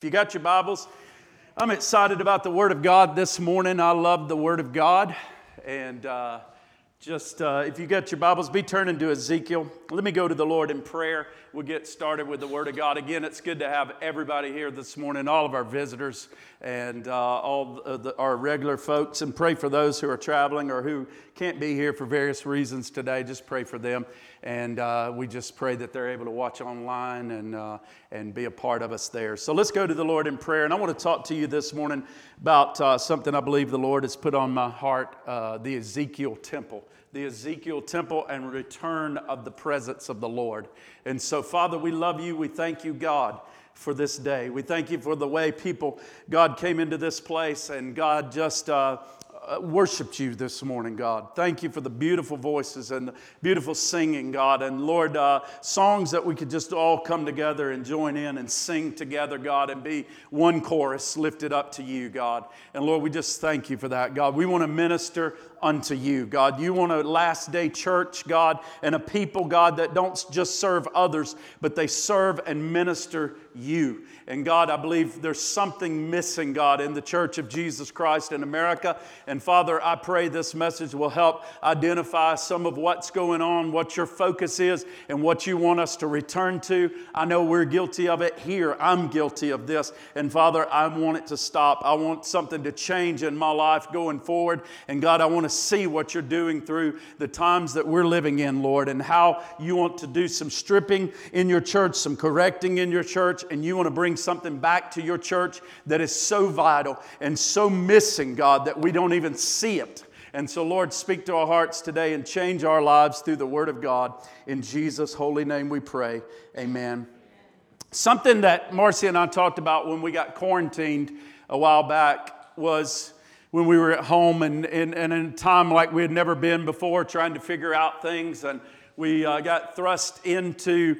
If you got your Bibles, I'm excited about the Word of God this morning. I love the Word of God. And uh, just uh, if you got your Bibles, be turning to Ezekiel. Let me go to the Lord in prayer. We'll get started with the Word of God. Again, it's good to have everybody here this morning, all of our visitors and uh, all the, our regular folks, and pray for those who are traveling or who can't be here for various reasons today. Just pray for them. And uh, we just pray that they're able to watch online and, uh, and be a part of us there. So let's go to the Lord in prayer. And I want to talk to you this morning about uh, something I believe the Lord has put on my heart uh, the Ezekiel temple the Ezekiel temple and return of the presence of the Lord. And so, Father, we love you. We thank you, God, for this day. We thank you for the way people, God, came into this place and God just. Uh, worshiped you this morning, God. Thank you for the beautiful voices and the beautiful singing, God. And Lord, uh, songs that we could just all come together and join in and sing together, God, and be one chorus lifted up to you, God. And Lord, we just thank you for that, God. We want to minister unto you, God. You want a last day church, God, and a people, God, that don't just serve others, but they serve and minister you. And God, I believe there's something missing, God, in the church of Jesus Christ in America. And Father, I pray this message will help identify some of what's going on, what your focus is, and what you want us to return to. I know we're guilty of it here. I'm guilty of this. And Father, I want it to stop. I want something to change in my life going forward. And God, I want to see what you're doing through the times that we're living in, Lord, and how you want to do some stripping in your church, some correcting in your church, and you want to bring something back to your church that is so vital and so missing, God, that we don't even see it. And so, Lord, speak to our hearts today and change our lives through the Word of God. In Jesus' holy name we pray. Amen. Something that Marcy and I talked about when we got quarantined a while back was when we were at home and, and, and in a time like we had never been before, trying to figure out things. And we uh, got thrust into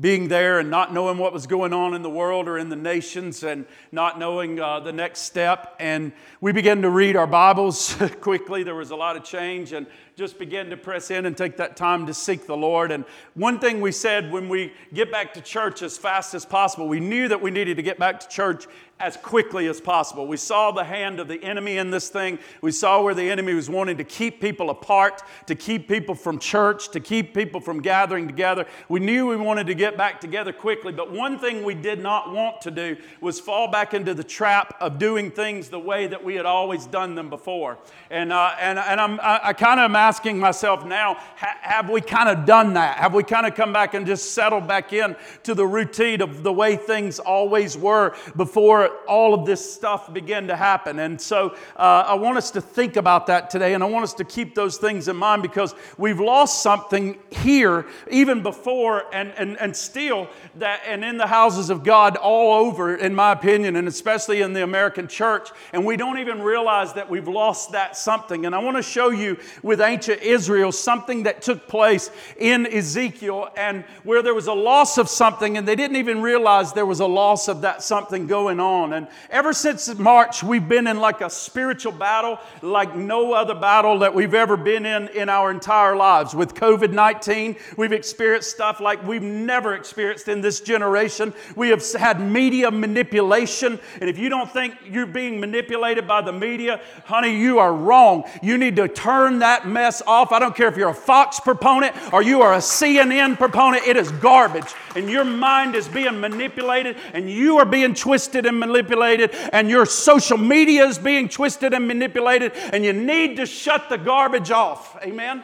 being there and not knowing what was going on in the world or in the nations and not knowing uh, the next step. And we began to read our Bibles quickly. There was a lot of change and just began to press in and take that time to seek the Lord. And one thing we said when we get back to church as fast as possible, we knew that we needed to get back to church as quickly as possible. We saw the hand of the enemy in this thing. We saw where the enemy was wanting to keep people apart, to keep people from church, to keep people from gathering together. We knew we wanted to get back together quickly, but one thing we did not want to do was fall back into the trap of doing things the way that we had always done them before. And, uh, and, and I'm, I, I kind of am asking myself now ha- have we kind of done that? Have we kind of come back and just settled back in to the routine of the way things always were before all of this stuff began to happen? And so uh, I want us to think about that today, and I want us to keep those things in mind because we've lost something here even before and, and, and still that and in the houses of God all over, in my opinion, and especially in the American church, and we don't even realize that we've lost that something. And I want to show you with ancient Israel something that took place in Ezekiel and where there was a loss of something and they didn't even realize there was a loss of that something going on. And ever since March, we've been in like a spiritual battle like no other battle that we've ever been in in our entire lives. With COVID 19, we've experienced stuff like we've never experienced in this generation. We have had media manipulation. And if you don't think you're being manipulated by the media, honey, you are wrong. You need to turn that mess off. I don't care if you're a Fox proponent or you are a CNN proponent, it is garbage. And your mind is being manipulated and you are being twisted and manipulated and your social media is being twisted and manipulated and you need to shut the garbage off. Amen?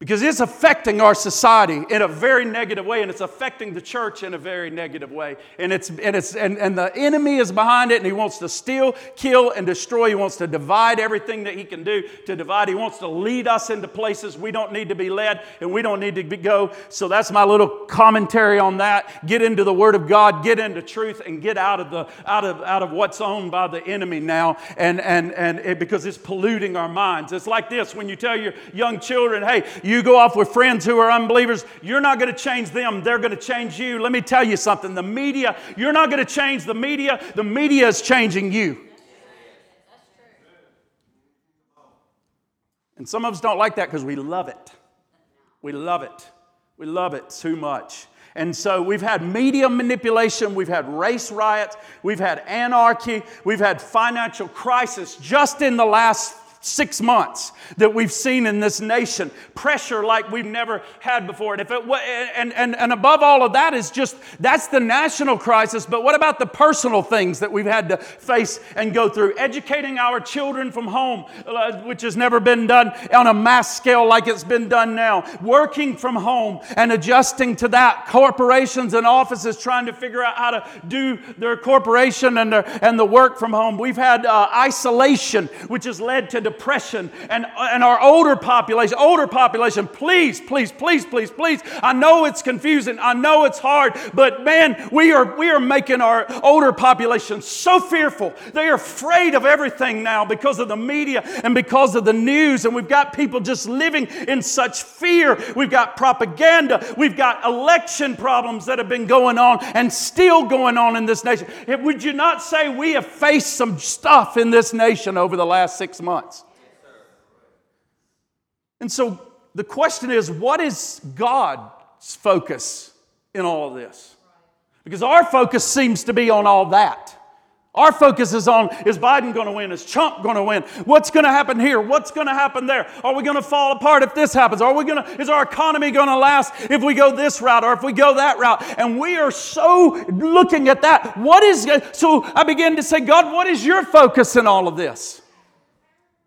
Because it's affecting our society in a very negative way and it's affecting the church in a very negative way. And it's and it's and, and the enemy is behind it and he wants to steal kill and destroy. He wants to divide everything that he can do to divide. He wants to lead us into places we don't need to be led and we don't need to go. So that's my little commentary on that. Get into the word of god get into truth and get out of the out of out of what's owned by the enemy now. And and and it, because it's polluting our minds. It's like this when you tell your young children hey you go off with friends who are unbelievers, you're not going to change them. They're going to change you. Let me tell you something the media, you're not going to change the media. The media is changing you. And some of us don't like that because we love it. We love it. We love it too much. And so we've had media manipulation, we've had race riots, we've had anarchy, we've had financial crisis just in the last six months that we've seen in this nation. Pressure like we've never had before. And if it and, and, and above all of that is just that's the national crisis but what about the personal things that we've had to face and go through? Educating our children from home uh, which has never been done on a mass scale like it's been done now. Working from home and adjusting to that. Corporations and offices trying to figure out how to do their corporation and, their, and the work from home. We've had uh, isolation which has led to depression and, and our older population, older population, please, please, please, please, please. I know it's confusing. I know it's hard, but man, we are, we are making our older population so fearful. They are afraid of everything now because of the media and because of the news. And we've got people just living in such fear. We've got propaganda. We've got election problems that have been going on and still going on in this nation. Would you not say we have faced some stuff in this nation over the last six months? And so the question is what is God's focus in all of this? Because our focus seems to be on all that. Our focus is on is Biden going to win? Is Trump going to win? What's going to happen here? What's going to happen there? Are we going to fall apart if this happens? Are we going to is our economy going to last if we go this route or if we go that route? And we are so looking at that. What is so I begin to say, God, what is your focus in all of this?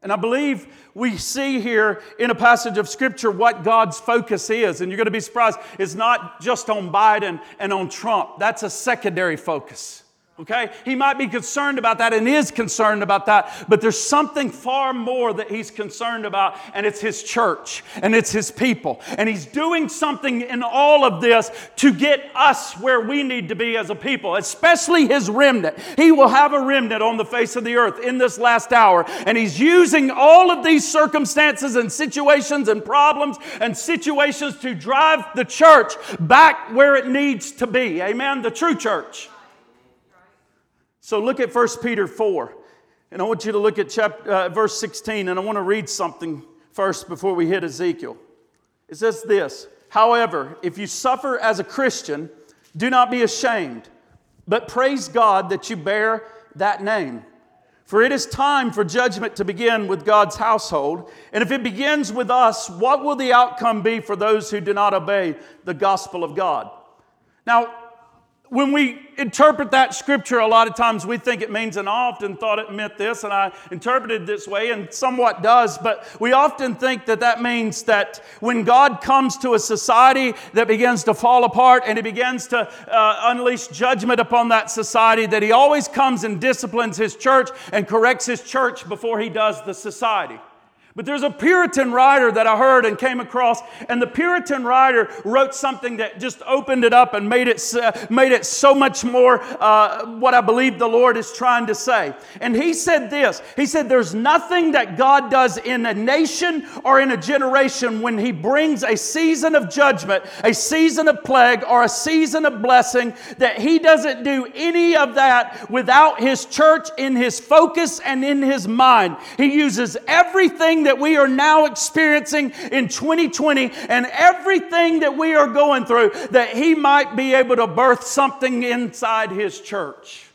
And I believe we see here in a passage of Scripture what God's focus is. And you're going to be surprised, it's not just on Biden and on Trump, that's a secondary focus. Okay? He might be concerned about that and is concerned about that, but there's something far more that he's concerned about, and it's his church and it's his people. And he's doing something in all of this to get us where we need to be as a people, especially his remnant. He will have a remnant on the face of the earth in this last hour, and he's using all of these circumstances and situations and problems and situations to drive the church back where it needs to be. Amen? The true church. So look at 1 Peter 4. And I want you to look at chapter, uh, verse 16, and I want to read something first before we hit Ezekiel. It says this However, if you suffer as a Christian, do not be ashamed, but praise God that you bear that name. For it is time for judgment to begin with God's household. And if it begins with us, what will the outcome be for those who do not obey the gospel of God? Now, when we interpret that scripture, a lot of times we think it means, and I often thought it meant this, and I interpreted this way, and somewhat does, but we often think that that means that when God comes to a society that begins to fall apart and He begins to uh, unleash judgment upon that society, that He always comes and disciplines His church and corrects His church before He does the society. But there's a Puritan writer that I heard and came across, and the Puritan writer wrote something that just opened it up and made it, uh, made it so much more uh, what I believe the Lord is trying to say. And he said this He said, There's nothing that God does in a nation or in a generation when He brings a season of judgment, a season of plague, or a season of blessing that He doesn't do any of that without His church in His focus and in His mind. He uses everything that we are now experiencing in 2020 and everything that we are going through, that He might be able to birth something inside His church.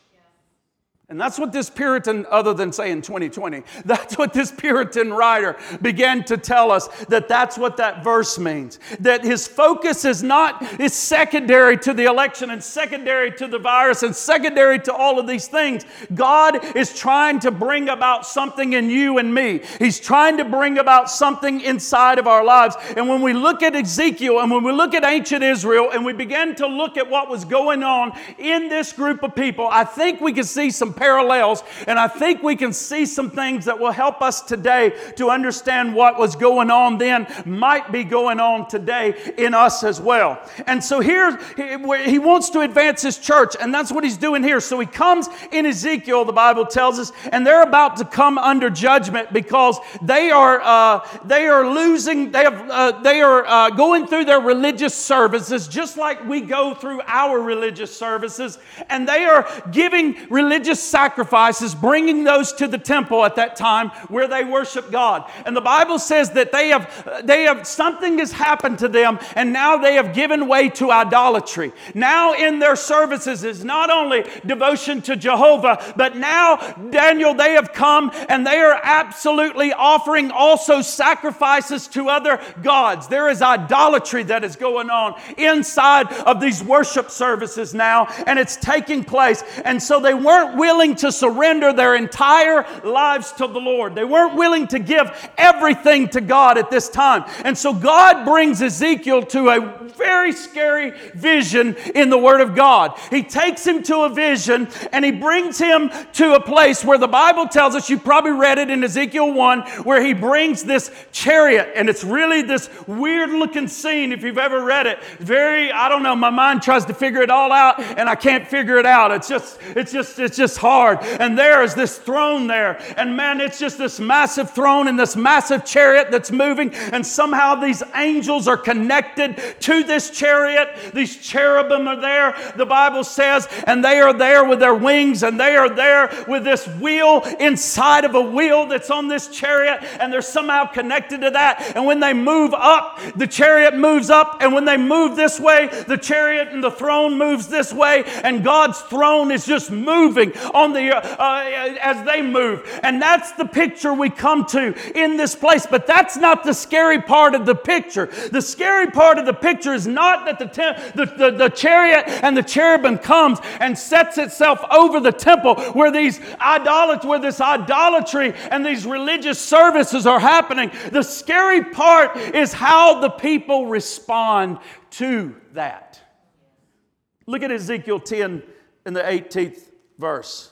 And that's what this Puritan, other than saying 2020, that's what this Puritan writer began to tell us that that's what that verse means. That his focus is not, is secondary to the election and secondary to the virus and secondary to all of these things. God is trying to bring about something in you and me. He's trying to bring about something inside of our lives. And when we look at Ezekiel and when we look at ancient Israel and we begin to look at what was going on in this group of people, I think we can see some parallels, and I think we can see some things that will help us today to understand what was going on then might be going on today in us as well. And so here, he wants to advance his church, and that's what he's doing here. So he comes in Ezekiel, the Bible tells us, and they're about to come under judgment because they are uh, they are losing. They have uh, they are uh, going through their religious services just like we go through our religious services, and they are giving religious sacrifices, bringing those to the temple at that time where they worship God. And the Bible says that they have, they have, something has happened to them, and now they have given way to idolatry. Now in their services is not only devotion to Jehovah, but now, Daniel, they have come and they are absolutely offering also sacrifices to other gods. There is idolatry that is going on inside of these worship services now, and it's taking place. And so they weren't willing to surrender their entire lives to the Lord. They weren't willing to give everything to God at this time. And so God brings Ezekiel to a very scary vision in the Word of God. He takes him to a vision and he brings him to a place where the Bible tells us, you probably read it in Ezekiel 1, where he brings this chariot. And it's really this weird looking scene if you've ever read it. Very, I don't know, my mind tries to figure it all out and I can't figure it out. It's just, it's just, it's just hard. And there is this throne there. And man, it's just this massive throne and this massive chariot that's moving. And somehow these angels are connected to this chariot. These cherubim are there, the Bible says, and they are there with their wings and they are there with this wheel inside of a wheel that's on this chariot, and they're somehow connected to that. And when they move up, the chariot moves up, and when they move this way, the chariot and the throne moves this way, and God's throne is just moving on the uh, uh, as they move. And that's the picture we come to in this place. But that's not the scary part of the picture. The scary part of the picture is not that the, the, the, the chariot and the cherubim comes and sets itself over the temple where these idolatry, where this idolatry and these religious services are happening. The scary part is how the people respond to that. Look at Ezekiel 10 in the 18th verse.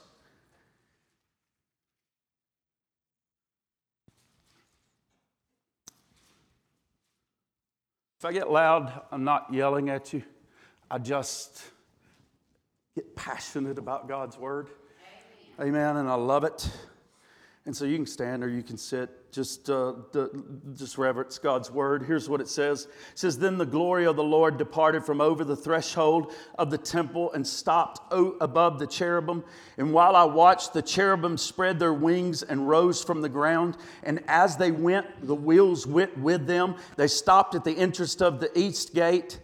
If I get loud, I'm not yelling at you. I just get passionate about God's word. Amen. Amen. And I love it. And so you can stand or you can sit. Just, uh, the, just reverence God's word. Here's what it says. It says, Then the glory of the Lord departed from over the threshold of the temple and stopped above the cherubim. And while I watched, the cherubim spread their wings and rose from the ground. And as they went, the wheels went with them. They stopped at the entrance of the east gate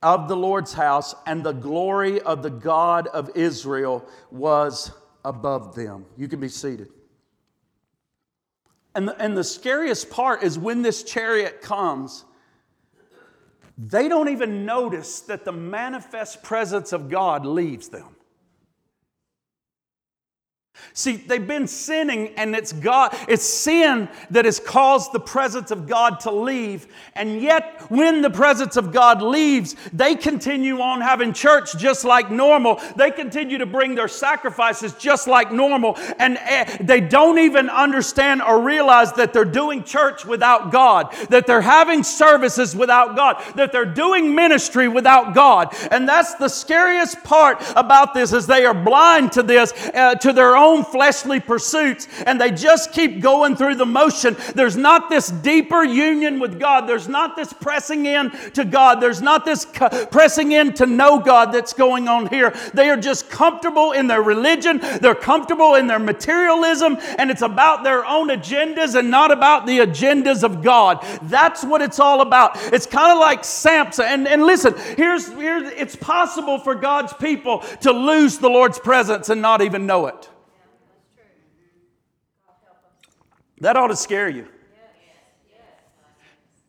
of the Lord's house, and the glory of the God of Israel was above them. You can be seated. And the, and the scariest part is when this chariot comes, they don't even notice that the manifest presence of God leaves them. See, they've been sinning, and it's God, it's sin that has caused the presence of God to leave. And yet, when the presence of God leaves, they continue on having church just like normal. They continue to bring their sacrifices just like normal. And eh, they don't even understand or realize that they're doing church without God, that they're having services without God, that they're doing ministry without God. And that's the scariest part about this is they are blind to this, uh, to their own own fleshly pursuits and they just keep going through the motion. There's not this deeper union with God. There's not this pressing in to God. There's not this pressing in to know God that's going on here. They are just comfortable in their religion, they're comfortable in their materialism, and it's about their own agendas and not about the agendas of God. That's what it's all about. It's kind of like Samson. And, and listen, here's, here's it's possible for God's people to lose the Lord's presence and not even know it. That ought to scare you.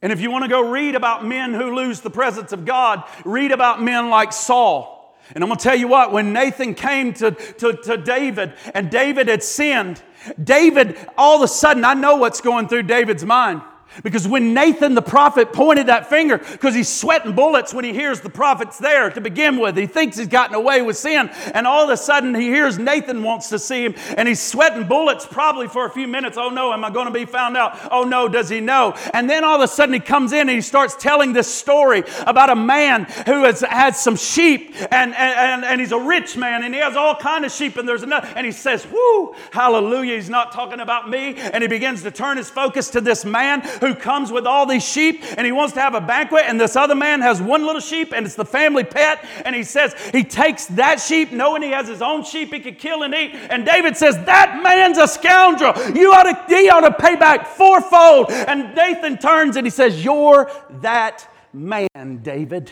And if you want to go read about men who lose the presence of God, read about men like Saul. And I'm going to tell you what, when Nathan came to, to, to David and David had sinned, David, all of a sudden, I know what's going through David's mind. Because when Nathan the prophet pointed that finger, because he's sweating bullets when he hears the prophet's there to begin with, he thinks he's gotten away with sin, and all of a sudden he hears Nathan wants to see him, and he's sweating bullets probably for a few minutes. Oh no, am I going to be found out? Oh no, does he know? And then all of a sudden he comes in and he starts telling this story about a man who has had some sheep, and, and, and he's a rich man, and he has all kind of sheep, and there's enough, and he says, "Whoo, hallelujah!" He's not talking about me, and he begins to turn his focus to this man who comes with all these sheep and he wants to have a banquet, and this other man has one little sheep and it's the family pet. And he says he takes that sheep, knowing he has his own sheep he could kill and eat. And David says, That man's a scoundrel. You ought to, he ought to pay back fourfold. And Nathan turns and he says, You're that man, David.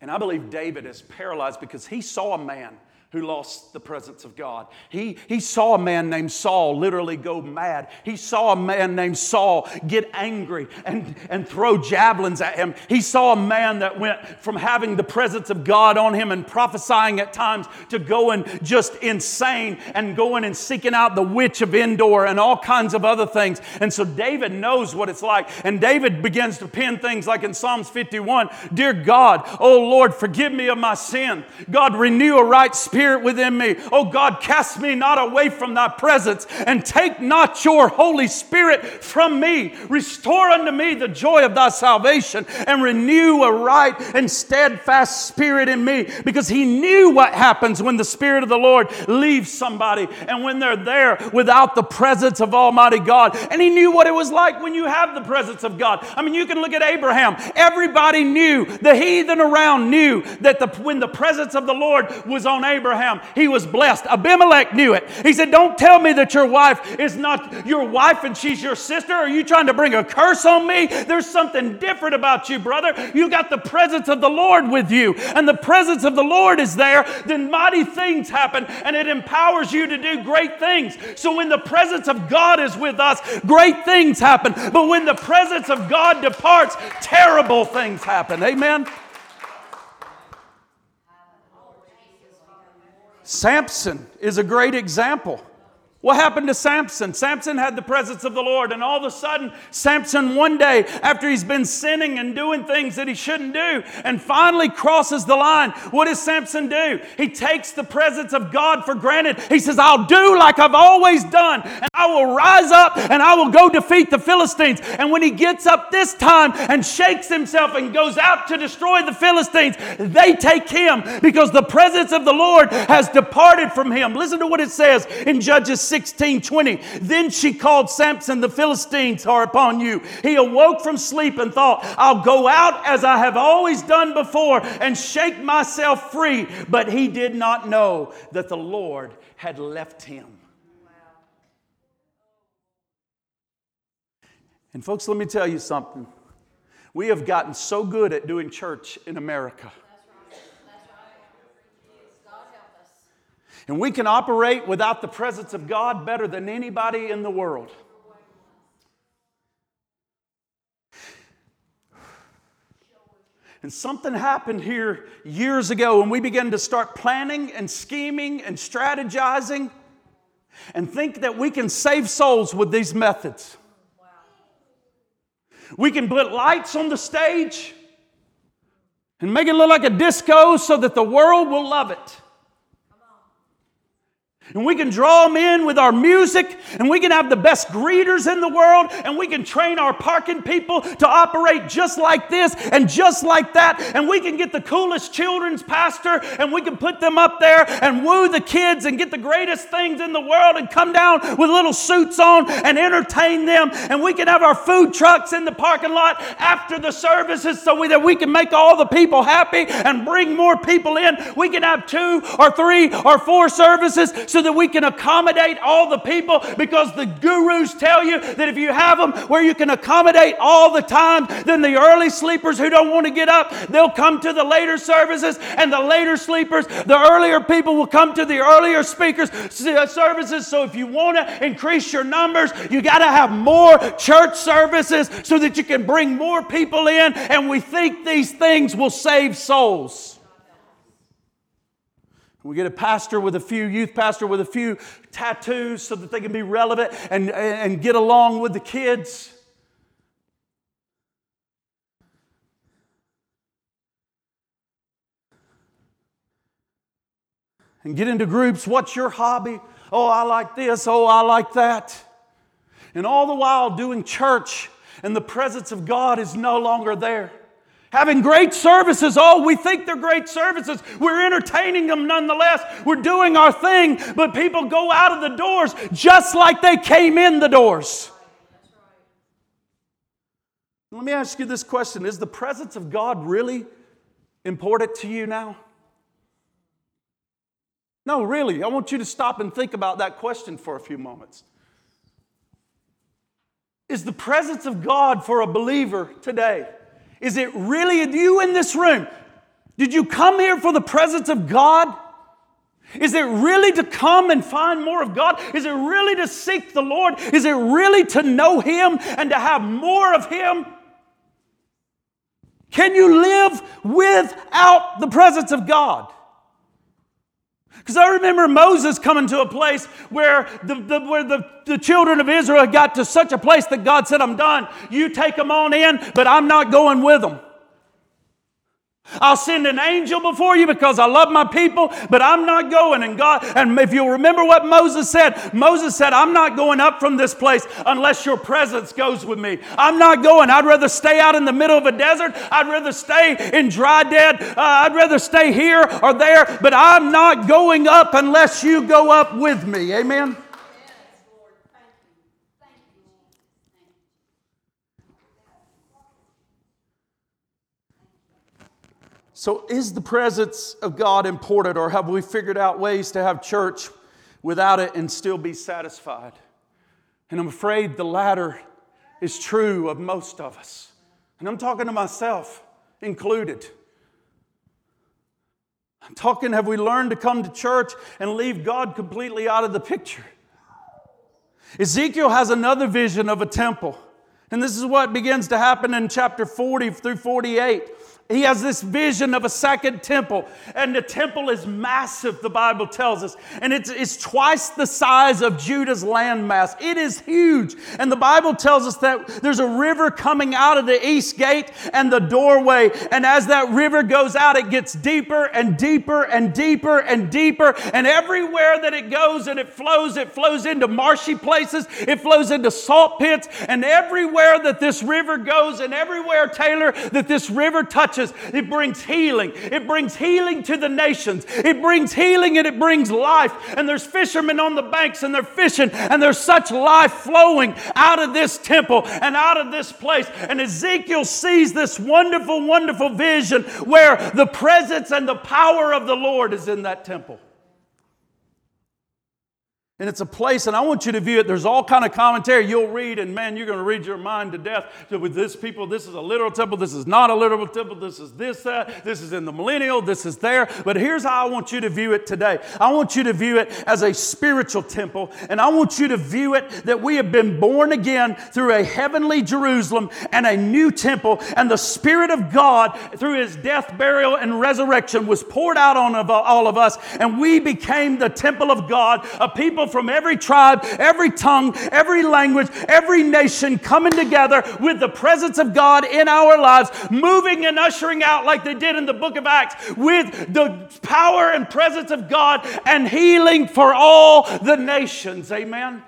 And I believe David is paralyzed because he saw a man who lost the presence of God. He, he saw a man named Saul literally go mad. He saw a man named Saul get angry and, and throw javelins at him. He saw a man that went from having the presence of God on him and prophesying at times to going just insane and going and seeking out the witch of Endor and all kinds of other things. And so David knows what it's like. And David begins to pen things like in Psalms 51 Dear God, oh Lord, forgive me of my sin. God, renew a right spirit Spirit within me. Oh God, cast me not away from thy presence and take not your Holy Spirit from me. Restore unto me the joy of thy salvation and renew a right and steadfast spirit in me because he knew what happens when the Spirit of the Lord leaves somebody and when they're there without the presence of Almighty God. And he knew what it was like when you have the presence of God. I mean, you can look at Abraham. Everybody knew, the heathen around knew that the, when the presence of the Lord was on Abraham, Abraham, he was blessed. Abimelech knew it. He said, Don't tell me that your wife is not your wife and she's your sister. Are you trying to bring a curse on me? There's something different about you, brother. You got the presence of the Lord with you, and the presence of the Lord is there, then mighty things happen, and it empowers you to do great things. So when the presence of God is with us, great things happen. But when the presence of God departs, terrible things happen. Amen. Samson is a great example. What happened to Samson? Samson had the presence of the Lord, and all of a sudden, Samson, one day, after he's been sinning and doing things that he shouldn't do, and finally crosses the line, what does Samson do? He takes the presence of God for granted. He says, I'll do like I've always done, and I will rise up and I will go defeat the Philistines. And when he gets up this time and shakes himself and goes out to destroy the Philistines, they take him because the presence of the Lord has departed from him. Listen to what it says in Judges 16 20. Then she called Samson, the Philistines are upon you. He awoke from sleep and thought, I'll go out as I have always done before and shake myself free. But he did not know that the Lord had left him. And, folks, let me tell you something. We have gotten so good at doing church in America. And we can operate without the presence of God better than anybody in the world. And something happened here years ago when we began to start planning and scheming and strategizing and think that we can save souls with these methods. We can put lights on the stage and make it look like a disco so that the world will love it. And we can draw them in with our music, and we can have the best greeters in the world, and we can train our parking people to operate just like this and just like that. And we can get the coolest children's pastor, and we can put them up there and woo the kids and get the greatest things in the world and come down with little suits on and entertain them. And we can have our food trucks in the parking lot after the services so that we can make all the people happy and bring more people in. We can have two or three or four services so that we can accommodate all the people because the gurus tell you that if you have them where you can accommodate all the time, then the early sleepers who don't want to get up, they'll come to the later services, and the later sleepers, the earlier people will come to the earlier speakers uh, services. So if you want to increase your numbers, you got to have more church services so that you can bring more people in, and we think these things will save souls. We get a pastor with a few, youth pastor with a few tattoos so that they can be relevant and, and get along with the kids. And get into groups. What's your hobby? Oh, I like this. Oh, I like that. And all the while doing church, and the presence of God is no longer there having great services. Oh, we think they're great services. We're entertaining them nonetheless. We're doing our thing, but people go out of the doors just like they came in the doors. Let me ask you this question Is the presence of God really important to you now? No, really. I want you to stop and think about that question for a few moments. Is the presence of God for a believer today? Is it really you in this room? Did you come here for the presence of God? Is it really to come and find more of God? Is it really to seek the Lord? Is it really to know Him and to have more of Him? Can you live without the presence of God? Because I remember Moses coming to a place where, the, the, where the, the children of Israel got to such a place that God said, I'm done. You take them on in, but I'm not going with them. I'll send an angel before you because I love my people, but I'm not going. And God, and if you'll remember what Moses said, Moses said, I'm not going up from this place unless your presence goes with me. I'm not going. I'd rather stay out in the middle of a desert. I'd rather stay in dry dead. Uh, I'd rather stay here or there, but I'm not going up unless you go up with me. Amen. So, is the presence of God important, or have we figured out ways to have church without it and still be satisfied? And I'm afraid the latter is true of most of us. And I'm talking to myself included. I'm talking, have we learned to come to church and leave God completely out of the picture? Ezekiel has another vision of a temple. And this is what begins to happen in chapter 40 through 48. He has this vision of a second temple, and the temple is massive, the Bible tells us, and it's, it's twice the size of Judah's landmass. It is huge. And the Bible tells us that there's a river coming out of the east gate and the doorway, and as that river goes out, it gets deeper and deeper and deeper and deeper, and everywhere that it goes and it flows, it flows into marshy places, it flows into salt pits, and everywhere that this river goes, and everywhere, Taylor, that this river touches, it brings healing. It brings healing to the nations. It brings healing and it brings life. And there's fishermen on the banks and they're fishing, and there's such life flowing out of this temple and out of this place. And Ezekiel sees this wonderful, wonderful vision where the presence and the power of the Lord is in that temple and it's a place and i want you to view it. There's all kind of commentary. You'll read and man you're going to read your mind to death. So with this people this is a literal temple. This is not a literal temple. This is this that. This is in the millennial. This is there. But here's how i want you to view it today. I want you to view it as a spiritual temple and i want you to view it that we have been born again through a heavenly jerusalem and a new temple and the spirit of god through his death burial and resurrection was poured out on all of us and we became the temple of god a people from every tribe, every tongue, every language, every nation coming together with the presence of God in our lives, moving and ushering out like they did in the book of Acts with the power and presence of God and healing for all the nations. Amen.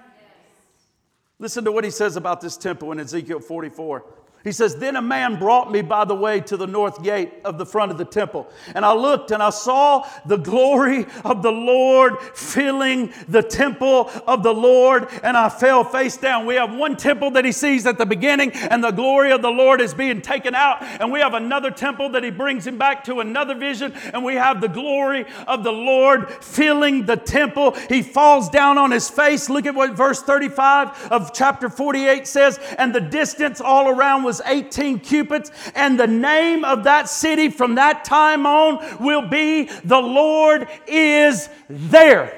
Listen to what he says about this temple in Ezekiel 44. He says, Then a man brought me by the way to the north gate of the front of the temple. And I looked and I saw the glory of the Lord filling the temple of the Lord. And I fell face down. We have one temple that he sees at the beginning, and the glory of the Lord is being taken out. And we have another temple that he brings him back to another vision. And we have the glory of the Lord filling the temple. He falls down on his face. Look at what verse 35 of chapter 48 says. And the distance all around was was 18 cubits, and the name of that city from that time on will be The Lord is there.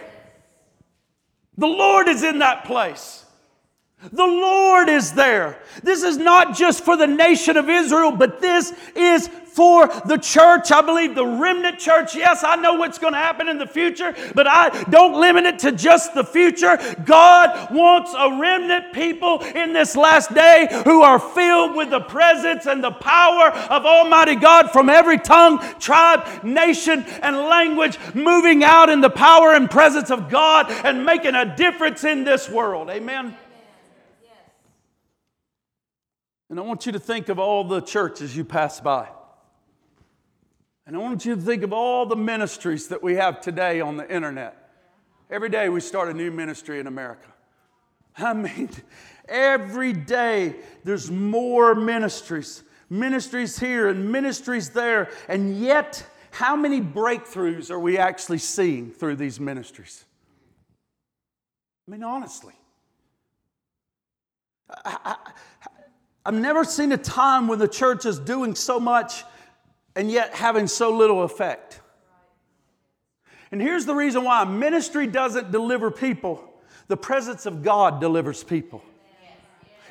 The Lord is in that place. The Lord is there. This is not just for the nation of Israel, but this is for the church. I believe the remnant church. Yes, I know what's going to happen in the future, but I don't limit it to just the future. God wants a remnant people in this last day who are filled with the presence and the power of Almighty God from every tongue, tribe, nation, and language, moving out in the power and presence of God and making a difference in this world. Amen. And I want you to think of all the churches you pass by. And I want you to think of all the ministries that we have today on the internet. Every day we start a new ministry in America. I mean, every day there's more ministries, ministries here and ministries there, and yet, how many breakthroughs are we actually seeing through these ministries? I mean, honestly. I, have never seen a time when the church is doing so much and yet having so little effect. And here's the reason why ministry doesn't deliver people, the presence of God delivers people.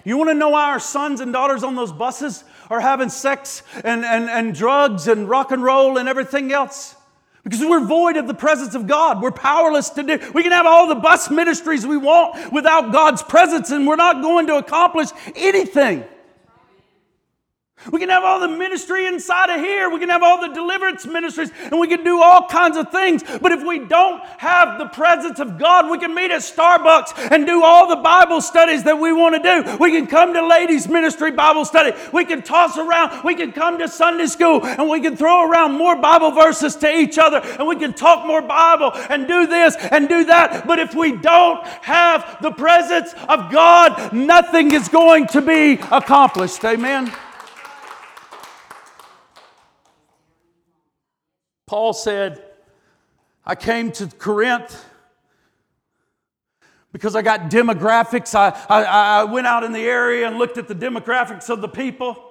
You want to know why our sons and daughters on those buses are having sex and, and, and drugs and rock and roll and everything else? Because we're void of the presence of God. We're powerless to do. We can have all the bus ministries we want without God's presence, and we're not going to accomplish anything. We can have all the ministry inside of here. We can have all the deliverance ministries and we can do all kinds of things. But if we don't have the presence of God, we can meet at Starbucks and do all the Bible studies that we want to do. We can come to ladies' ministry Bible study. We can toss around. We can come to Sunday school and we can throw around more Bible verses to each other and we can talk more Bible and do this and do that. But if we don't have the presence of God, nothing is going to be accomplished. Amen. Paul said, I came to Corinth because I got demographics. I, I, I, went out in the area and looked at the demographics of the people.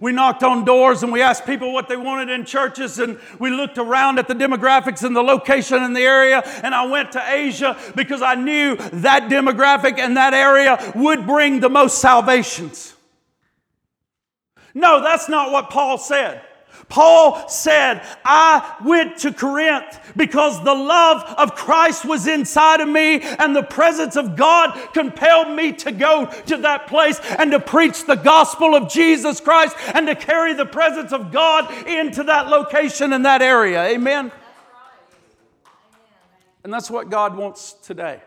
We knocked on doors and we asked people what they wanted in churches, and we looked around at the demographics and the location in the area. And I went to Asia because I knew that demographic and that area would bring the most salvations. No, that's not what Paul said. Paul said, I went to Corinth because the love of Christ was inside of me and the presence of God compelled me to go to that place and to preach the gospel of Jesus Christ and to carry the presence of God into that location and that area. Amen. And that's what God wants today.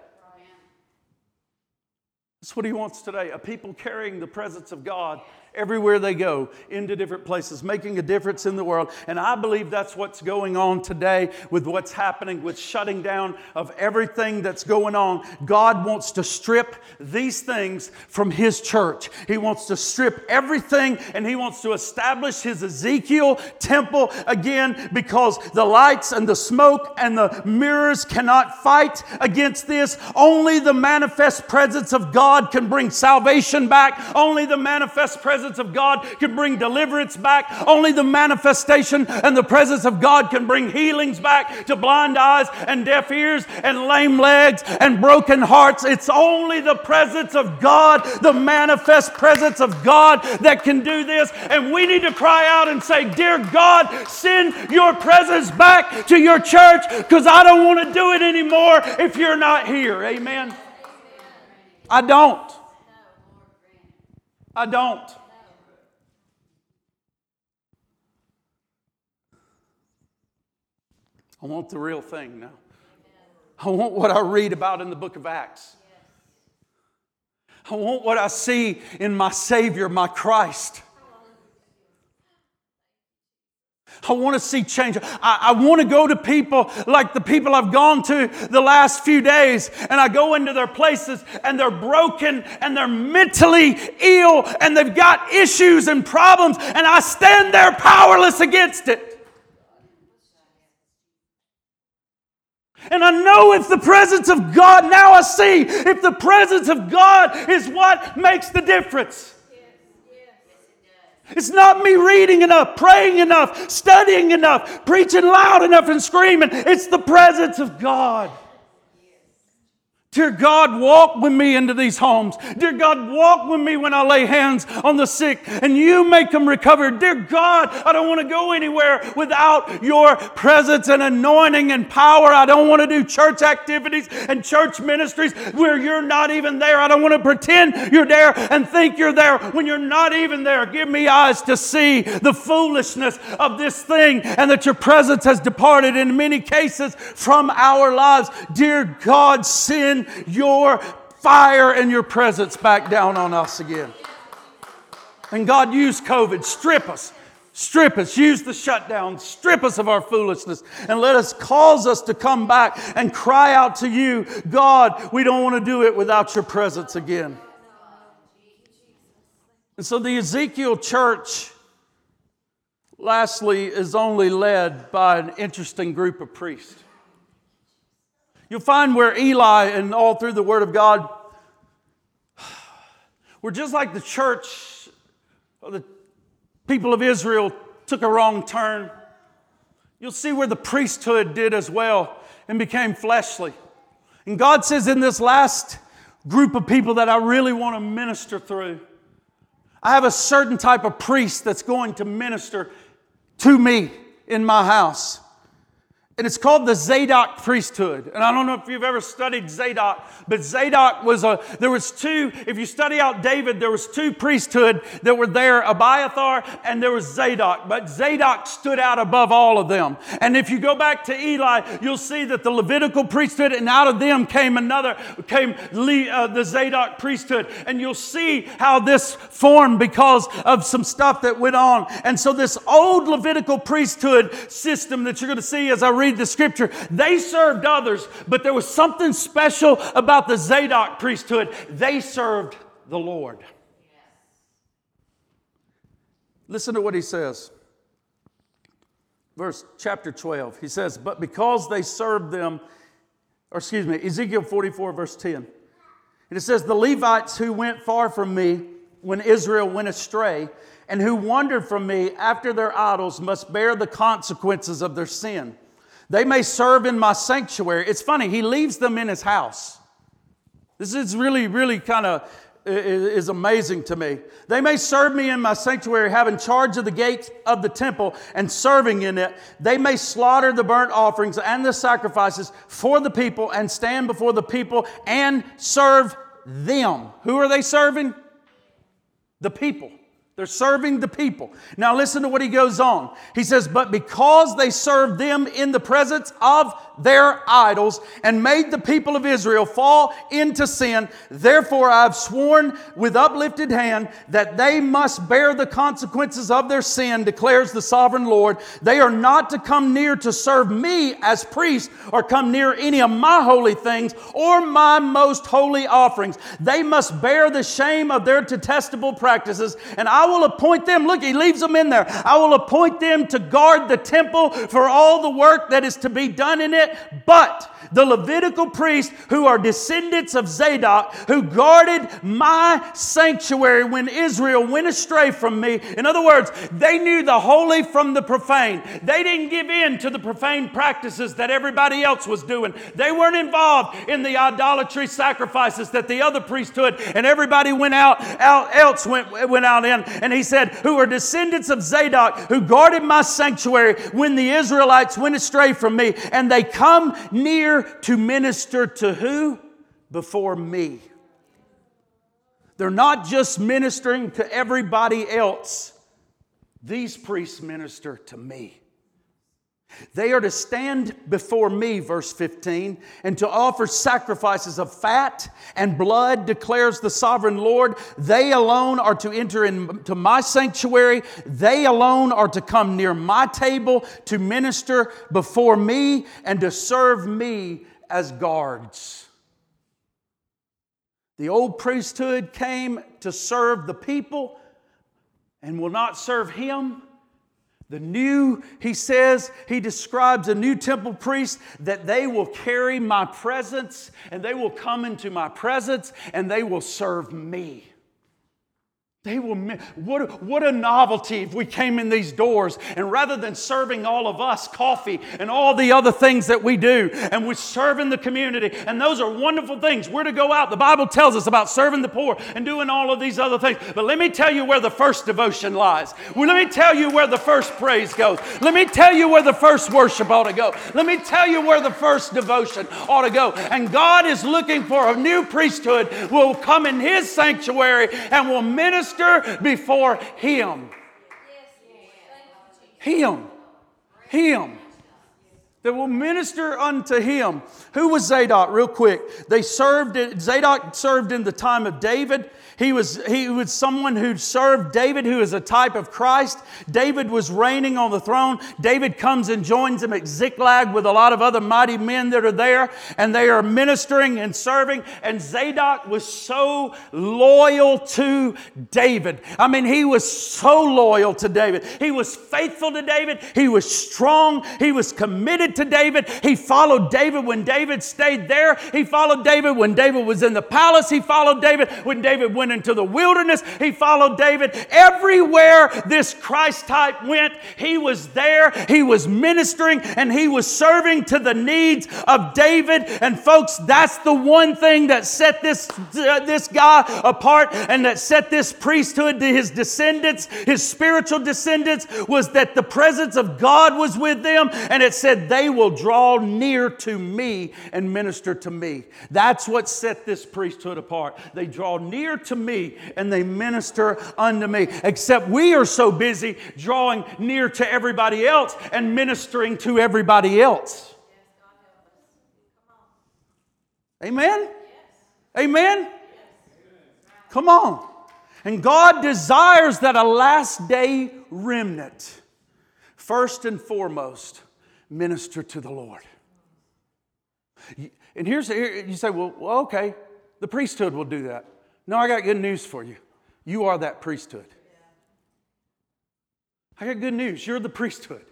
That's what He wants today a people carrying the presence of God everywhere they go into different places, making a difference in the world. And I believe that's what's going on today with what's happening with shutting down of everything that's going on. God wants to strip these things from His church. He wants to strip everything and He wants to establish His Ezekiel temple again because the lights and the smoke and the mirrors cannot fight against this. Only the manifest presence of God can bring salvation back. Only the manifest presence presence of God can bring deliverance back. Only the manifestation and the presence of God can bring healings back to blind eyes and deaf ears and lame legs and broken hearts. It's only the presence of God, the manifest presence of God, that can do this. And we need to cry out and say, Dear God, send your presence back to your church because I don't want to do it anymore if you're not here. Amen. I don't. I don't. I want the real thing now. I want what I read about in the book of Acts. I want what I see in my Savior, my Christ. I want to see change. I, I, want to go to people like the people I've gone to the last few days, and I go into their places and they're broken and they're mentally ill and they've got issues and problems, and I stand there powerless against it. And I know it's the presence of God. Now I see if the presence of God is what makes the difference. It's not me reading enough, praying enough, studying enough, preaching loud enough, and screaming. It's the presence of God. Dear God, walk with me into these homes. Dear God, walk with me when I lay hands on the sick and you make them recover. Dear God, I don't want to go anywhere without your presence and anointing and power. I don't want to do church activities and church ministries where you're not even there. I don't want to pretend you're there and think you're there when you're not even there. Give me eyes to see the foolishness of this thing and that your presence has departed in many cases from our lives. Dear God, sin your fire and your presence back down on us again. And God, use COVID, strip us, Strip us, use the shutdown, strip us of our foolishness, and let us cause us to come back and cry out to you, God, we don't want to do it without your presence again. And so the Ezekiel church, lastly, is only led by an interesting group of priests. You'll find where Eli and all through the Word of God were just like the church, the people of Israel took a wrong turn. You'll see where the priesthood did as well and became fleshly. And God says, in this last group of people that I really want to minister through, I have a certain type of priest that's going to minister to me in my house. And it's called the Zadok priesthood. And I don't know if you've ever studied Zadok, but Zadok was a, there was two, if you study out David, there was two priesthood that were there, Abiathar and there was Zadok. But Zadok stood out above all of them. And if you go back to Eli, you'll see that the Levitical priesthood and out of them came another, came uh, the Zadok priesthood. And you'll see how this formed because of some stuff that went on. And so this old Levitical priesthood system that you're going to see as I read the scripture, they served others, but there was something special about the Zadok priesthood. They served the Lord. Listen to what he says. Verse chapter 12. He says, But because they served them, or excuse me, Ezekiel 44, verse 10. And it says, The Levites who went far from me when Israel went astray, and who wandered from me after their idols must bear the consequences of their sin. They may serve in my sanctuary. It's funny, he leaves them in his house. This is really, really kind of is amazing to me. They may serve me in my sanctuary, having charge of the gates of the temple and serving in it. They may slaughter the burnt offerings and the sacrifices for the people and stand before the people and serve them. Who are they serving? The people. They're serving the people. Now, listen to what he goes on. He says, But because they served them in the presence of their idols and made the people of Israel fall into sin. Therefore, I have sworn with uplifted hand that they must bear the consequences of their sin, declares the sovereign Lord. They are not to come near to serve me as priest or come near any of my holy things or my most holy offerings. They must bear the shame of their detestable practices, and I will appoint them. Look, he leaves them in there. I will appoint them to guard the temple for all the work that is to be done in it but the Levitical priests who are descendants of Zadok, who guarded my sanctuary when Israel went astray from me. In other words, they knew the holy from the profane. They didn't give in to the profane practices that everybody else was doing. They weren't involved in the idolatry sacrifices that the other priesthood and everybody went out, out else went, went out in. And he said, who are descendants of Zadok, who guarded my sanctuary when the Israelites went astray from me, and they come near to minister to who? Before me. They're not just ministering to everybody else. These priests minister to me. They are to stand before me, verse 15, and to offer sacrifices of fat and blood, declares the sovereign Lord. They alone are to enter into my sanctuary. They alone are to come near my table to minister before me and to serve me as guards. The old priesthood came to serve the people and will not serve him the new, he says, he describes a new temple priest that they will carry my presence and they will come into my presence and they will serve me. They will, what, what a novelty if we came in these doors and rather than serving all of us coffee and all the other things that we do, and we're serving the community, and those are wonderful things. We're to go out. The Bible tells us about serving the poor and doing all of these other things. But let me tell you where the first devotion lies. Well, let me tell you where the first praise goes. Let me tell you where the first worship ought to go. Let me tell you where the first devotion ought to go. And God is looking for a new priesthood will come in His sanctuary and will minister minister before Him. Him. Him. That will minister unto him. Who was Zadok? Real quick. They served, Zadok served in the time of David. He was, he was someone who served David, who is a type of Christ. David was reigning on the throne. David comes and joins him at Ziklag with a lot of other mighty men that are there, and they are ministering and serving. And Zadok was so loyal to David. I mean, he was so loyal to David. He was faithful to David. He was strong. He was committed to David. He followed David when David stayed there. He followed David when David was in the palace. He followed David when David went into the wilderness. He followed David. Everywhere this Christ type went, he was there. He was ministering and he was serving to the needs of David. And folks, that's the one thing that set this, uh, this guy apart and that set this priesthood to his descendants, his spiritual descendants, was that the presence of God was with them. And it said, They will draw near to me and minister to me. That's what set this priesthood apart. They draw near to me and they minister unto me. Except we are so busy drawing near to everybody else and ministering to everybody else. Amen? Amen? Come on. And God desires that a last day remnant, first and foremost, minister to the Lord. And here's, here, you say, well, well, okay, the priesthood will do that. No, I got good news for you. You are that priesthood. I got good news. You're the priesthood.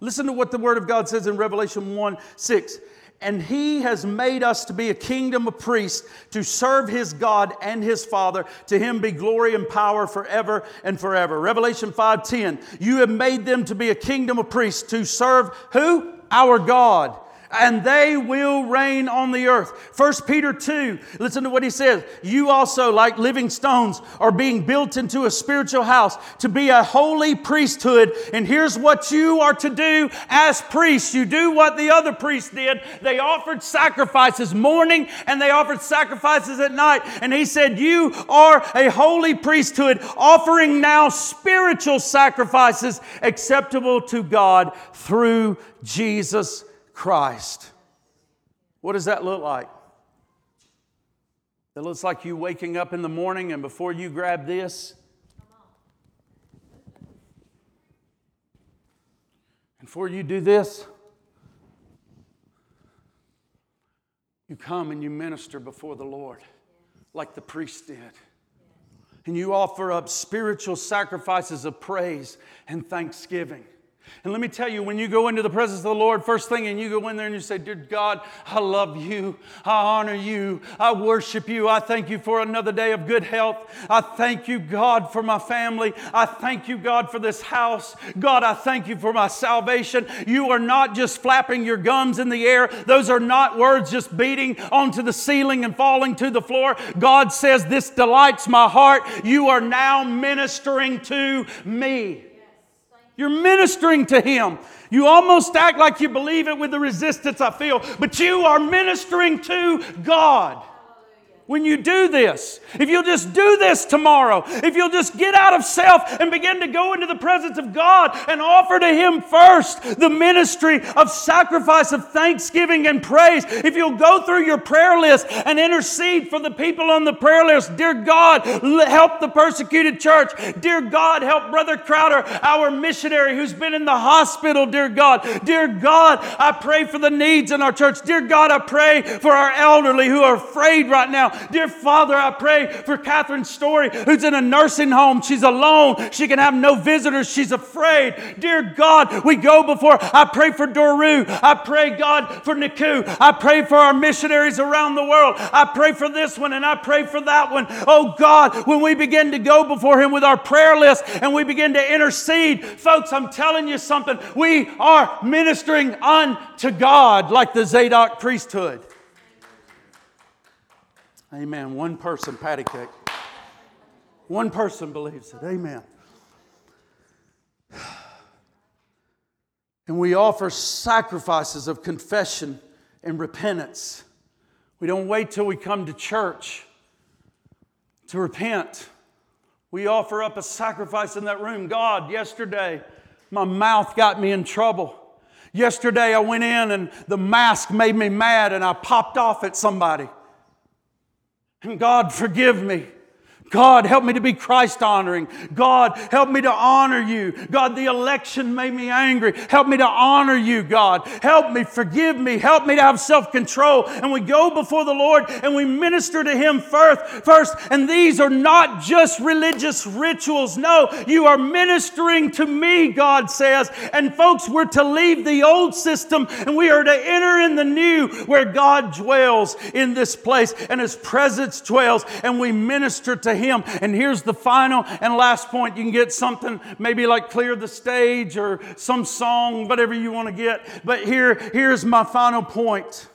Listen to what the Word of God says in Revelation 1 6. And he has made us to be a kingdom of priests to serve his God and his Father. To him be glory and power forever and forever. Revelation 5:10. You have made them to be a kingdom of priests to serve who? Our God and they will reign on the earth. 1 Peter 2, listen to what he says. You also, like living stones, are being built into a spiritual house to be a holy priesthood. And here's what you are to do as priests. You do what the other priests did. They offered sacrifices morning and they offered sacrifices at night. And he said, You are a holy priesthood, offering now spiritual sacrifices acceptable to God through Jesus Christ. What does that look like? It looks like you waking up in the morning and before you grab this, and before you do this, you come and you minister before the Lord like the priest did. And you offer up spiritual sacrifices of praise and thanksgiving. And let me tell you, when you go into the presence of the Lord, first thing, and you go in there and you say, Dear God, I love you. I honor you. I worship you. I thank you for another day of good health. I thank you, God, for my family. I thank you, God, for this house. God, I thank you for my salvation. You are not just flapping your gums in the air, those are not words just beating onto the ceiling and falling to the floor. God says, This delights my heart. You are now ministering to me. You're ministering to Him. You almost act like you believe it with the resistance I feel, but you are ministering to God when you do this. If you'll just do this tomorrow, if you'll just get out of self and begin to go into the presence of God and offer to Him first the ministry of sacrifice of thanksgiving and praise, if you'll go through your prayer list and intercede for the people on the prayer list, dear God, help the persecuted church. Dear God, help Brother Crowder, our missionary who's been in the hospital, dear God. Dear God, I pray for the needs in our church. Dear God, I pray for our elderly who are afraid right now. Dear Father, I pray for Catherine Story, who's in a nursing home. She's alone. She can have no visitors. She's afraid. Dear God, we go before. I pray for Doru. I pray, God, for Niku. I pray for our missionaries around the world. I pray for this one and I pray for that one. Oh God, when we begin to go before Him with our prayer list and we begin to intercede, folks, I'm telling you something. We are ministering unto God like the Zadok priesthood. Amen. One person, patty cake. One person believes it. Amen. And we offer sacrifices of confession and repentance. We don't wait till we come to church to repent. We offer up a sacrifice in that room. God, yesterday, my mouth got me in trouble. Yesterday I went in and the mask made me mad and I popped off at somebody. And God, forgive me. God, help me to be Christ honoring. God, help me to honor you. God, the election made me angry. Help me to honor you, God. Help me, forgive me, help me to have self control. And we go before the Lord and we minister to Him first. First, and these are not just religious rituals. No, you are ministering to me, God says. And folks, we're to leave the old system and we are to enter in the new where God dwells in this place and His presence dwells and we minister to him. And here's the final and last point. You can get something maybe like Clear the Stage or some song, whatever you want to get. But here, here's my final point.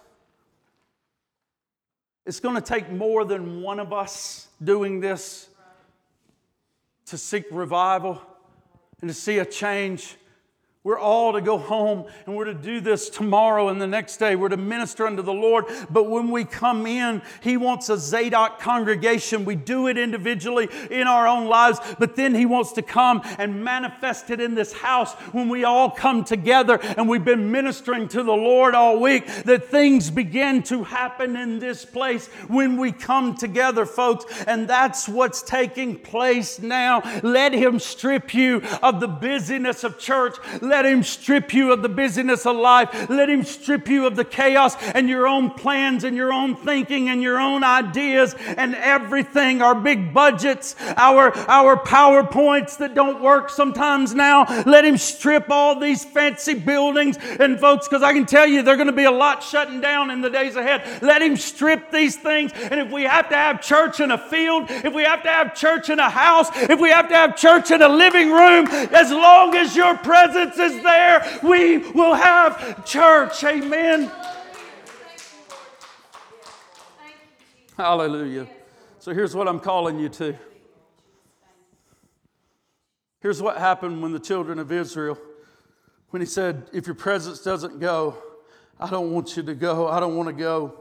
It's going to take more than one of us doing this to seek revival and to see a change we're all to go home and we're to do this tomorrow and the next day. We're to minister unto the Lord. But when we come in, He wants a Zadok congregation. We do it individually in our own lives, but then He wants to come and manifest it in this house when we all come together and we've been ministering to the Lord all week. That things begin to happen in this place when we come together, folks. And that's what's taking place now. Let Him strip you of the busyness of church. Him strip you of the busyness of life. Let Him strip you of the chaos and your own plans and your own thinking and your own ideas and everything, our big budgets, our, our PowerPoints that don't work sometimes now. Let Him strip all these fancy buildings. And folks, because I can tell you, they're going to be a lot shutting down in the days ahead. Let Him strip these things. And if we have to have church in a field, if we have to have church in a house, if we have to have church in a living room, as long as your presence is there, we will have church. Amen. Hallelujah. So here's what I'm calling you to. Here's what happened when the children of Israel, when he said, If your presence doesn't go, I don't want you to go. I don't want to go.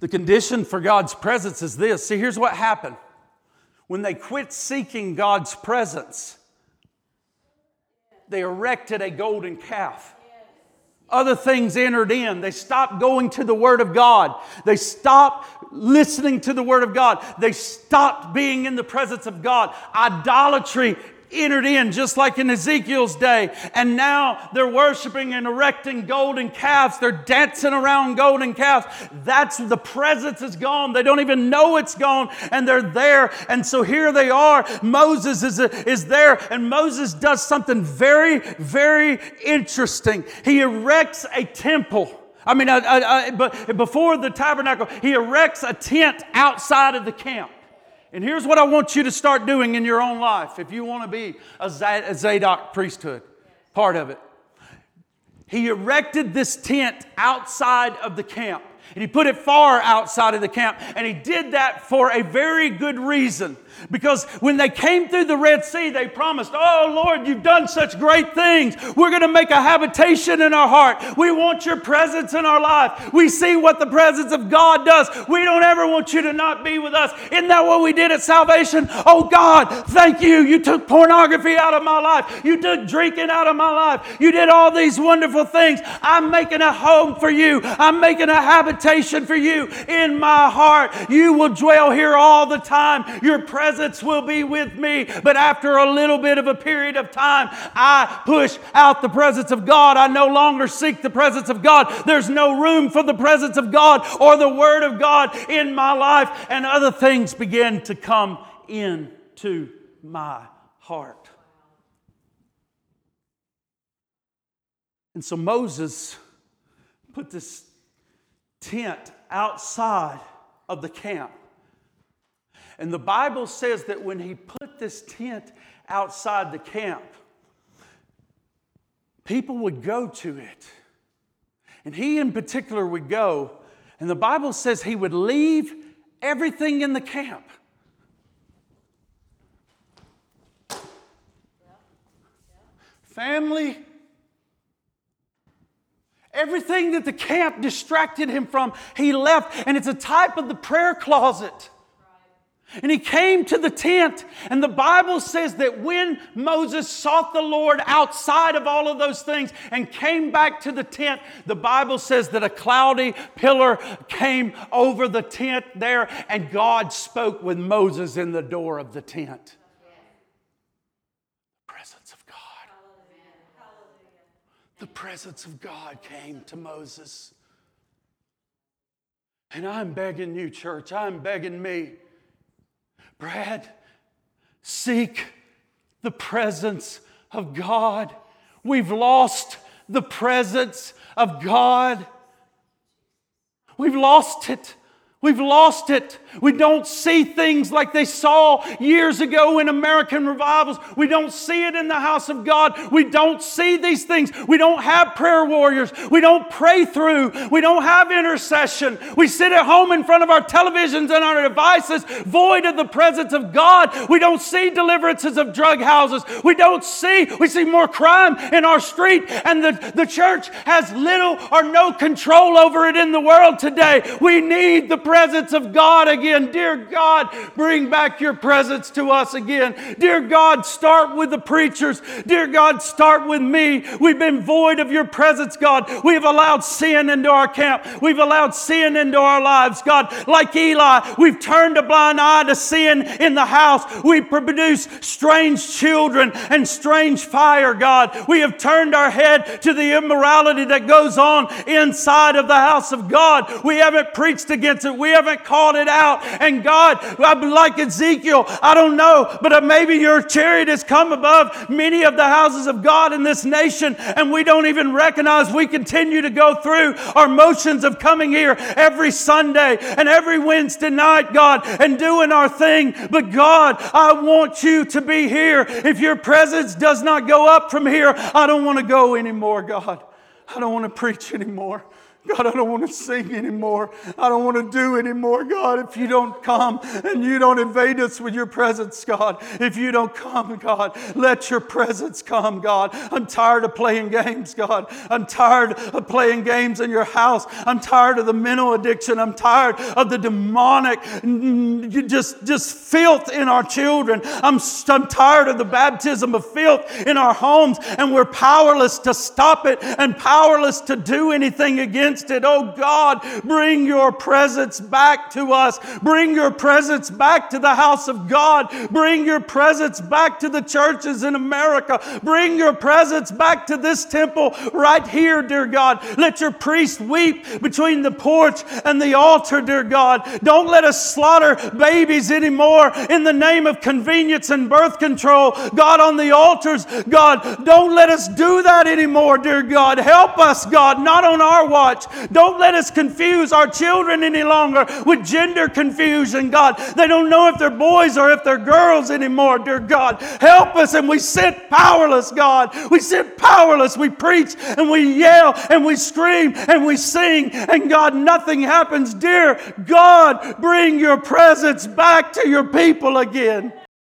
The condition for God's presence is this. See, here's what happened. When they quit seeking God's presence, they erected a golden calf. Other things entered in. They stopped going to the Word of God. They stopped listening to the Word of God. They stopped being in the presence of God. Idolatry entered in just like in Ezekiel's day. And now they're worshiping and erecting golden calves. They're dancing around golden calves. That's the presence is gone. They don't even know it's gone and they're there. And so here they are. Moses is, is there and Moses does something very, very interesting. He erects a temple. I mean, uh, uh, uh, but before the tabernacle, he erects a tent outside of the camp. And here's what I want you to start doing in your own life if you want to be a Zadok priesthood, part of it. He erected this tent outside of the camp. And he put it far outside of the camp. And he did that for a very good reason. Because when they came through the Red Sea, they promised, Oh Lord, you've done such great things. We're going to make a habitation in our heart. We want your presence in our life. We see what the presence of God does. We don't ever want you to not be with us. Isn't that what we did at salvation? Oh God, thank you. You took pornography out of my life. You took drinking out of my life. You did all these wonderful things. I'm making a home for you. I'm making a habitation for you in my heart. You will dwell here all the time. Your presence presence will be with me. But after a little bit of a period of time, I push out the presence of God. I no longer seek the presence of God. There's no room for the presence of God or the Word of God in my life, and other things begin to come into my heart. And so Moses put this tent outside of the camp. And the Bible says that when he put this tent outside the camp, people would go to it. And he, in particular, would go. And the Bible says he would leave everything in the camp. Family, everything that the camp distracted him from, he left. And it's a type of the prayer closet. And he came to the tent, and the Bible says that when Moses sought the Lord outside of all of those things and came back to the tent, the Bible says that a cloudy pillar came over the tent there, and God spoke with Moses in the door of the tent. The presence of God. The presence of God came to Moses. And I'm begging you, church, I'm begging me Brad, seek the presence of God. We've lost the presence of God. We've lost it. We've lost it. We don't see things like they saw years ago in American revivals. We don't see it in the house of God. We don't see these things. We don't have prayer warriors. We don't pray through. We don't have intercession. We sit at home in front of our televisions and our devices, void of the presence of God. We don't see deliverances of drug houses. We don't see, we see more crime in our street, and the, the church has little or no control over it in the world today. We need the presence of God again. Dear God, bring back your presence to us again. Dear God, start with the preachers. Dear God, start with me. We've been void of your presence, God. We've allowed sin into our camp. We've allowed sin into our lives, God. Like Eli, we've turned a blind eye to sin in the house. We produce strange children and strange fire, God. We have turned our head to the immorality that goes on inside of the house of God. We haven't preached against it. We haven't called it out. And God, I'm like Ezekiel, I don't know, but maybe your chariot has come above many of the houses of God in this nation, and we don't even recognize we continue to go through our motions of coming here every Sunday and every Wednesday night, God, and doing our thing. But God, I want you to be here. If your presence does not go up from here, I don't want to go anymore, God. I don't want to preach anymore. God, I don't want to sing anymore. I don't want to do anymore, God. If you don't come and you don't invade us with your presence, God, if you don't come, God, let your presence come, God. I'm tired of playing games, God. I'm tired of playing games in your house. I'm tired of the mental addiction. I'm tired of the demonic, just, just filth in our children. I'm, I'm tired of the baptism of filth in our homes, and we're powerless to stop it and powerless to do anything against against it. Oh God, bring your presence back to us. Bring your presence back to the house of God. Bring your presence back to the churches in America. Bring your presence back to this temple right here, dear God. Let your priest weep between the porch and the altar, dear God. Don't let us slaughter babies anymore in the name of convenience and birth control. God, on the altars, God, don't let us do that anymore, dear God. Help us, God, not on our watch, don't let us confuse our children any longer with gender confusion, God. They don't know if they're boys or if they're girls anymore, dear God. Help us and we sit powerless, God. We sit powerless. We preach and we yell and we scream and we sing, and God, nothing happens. Dear God, bring your presence back to your people again.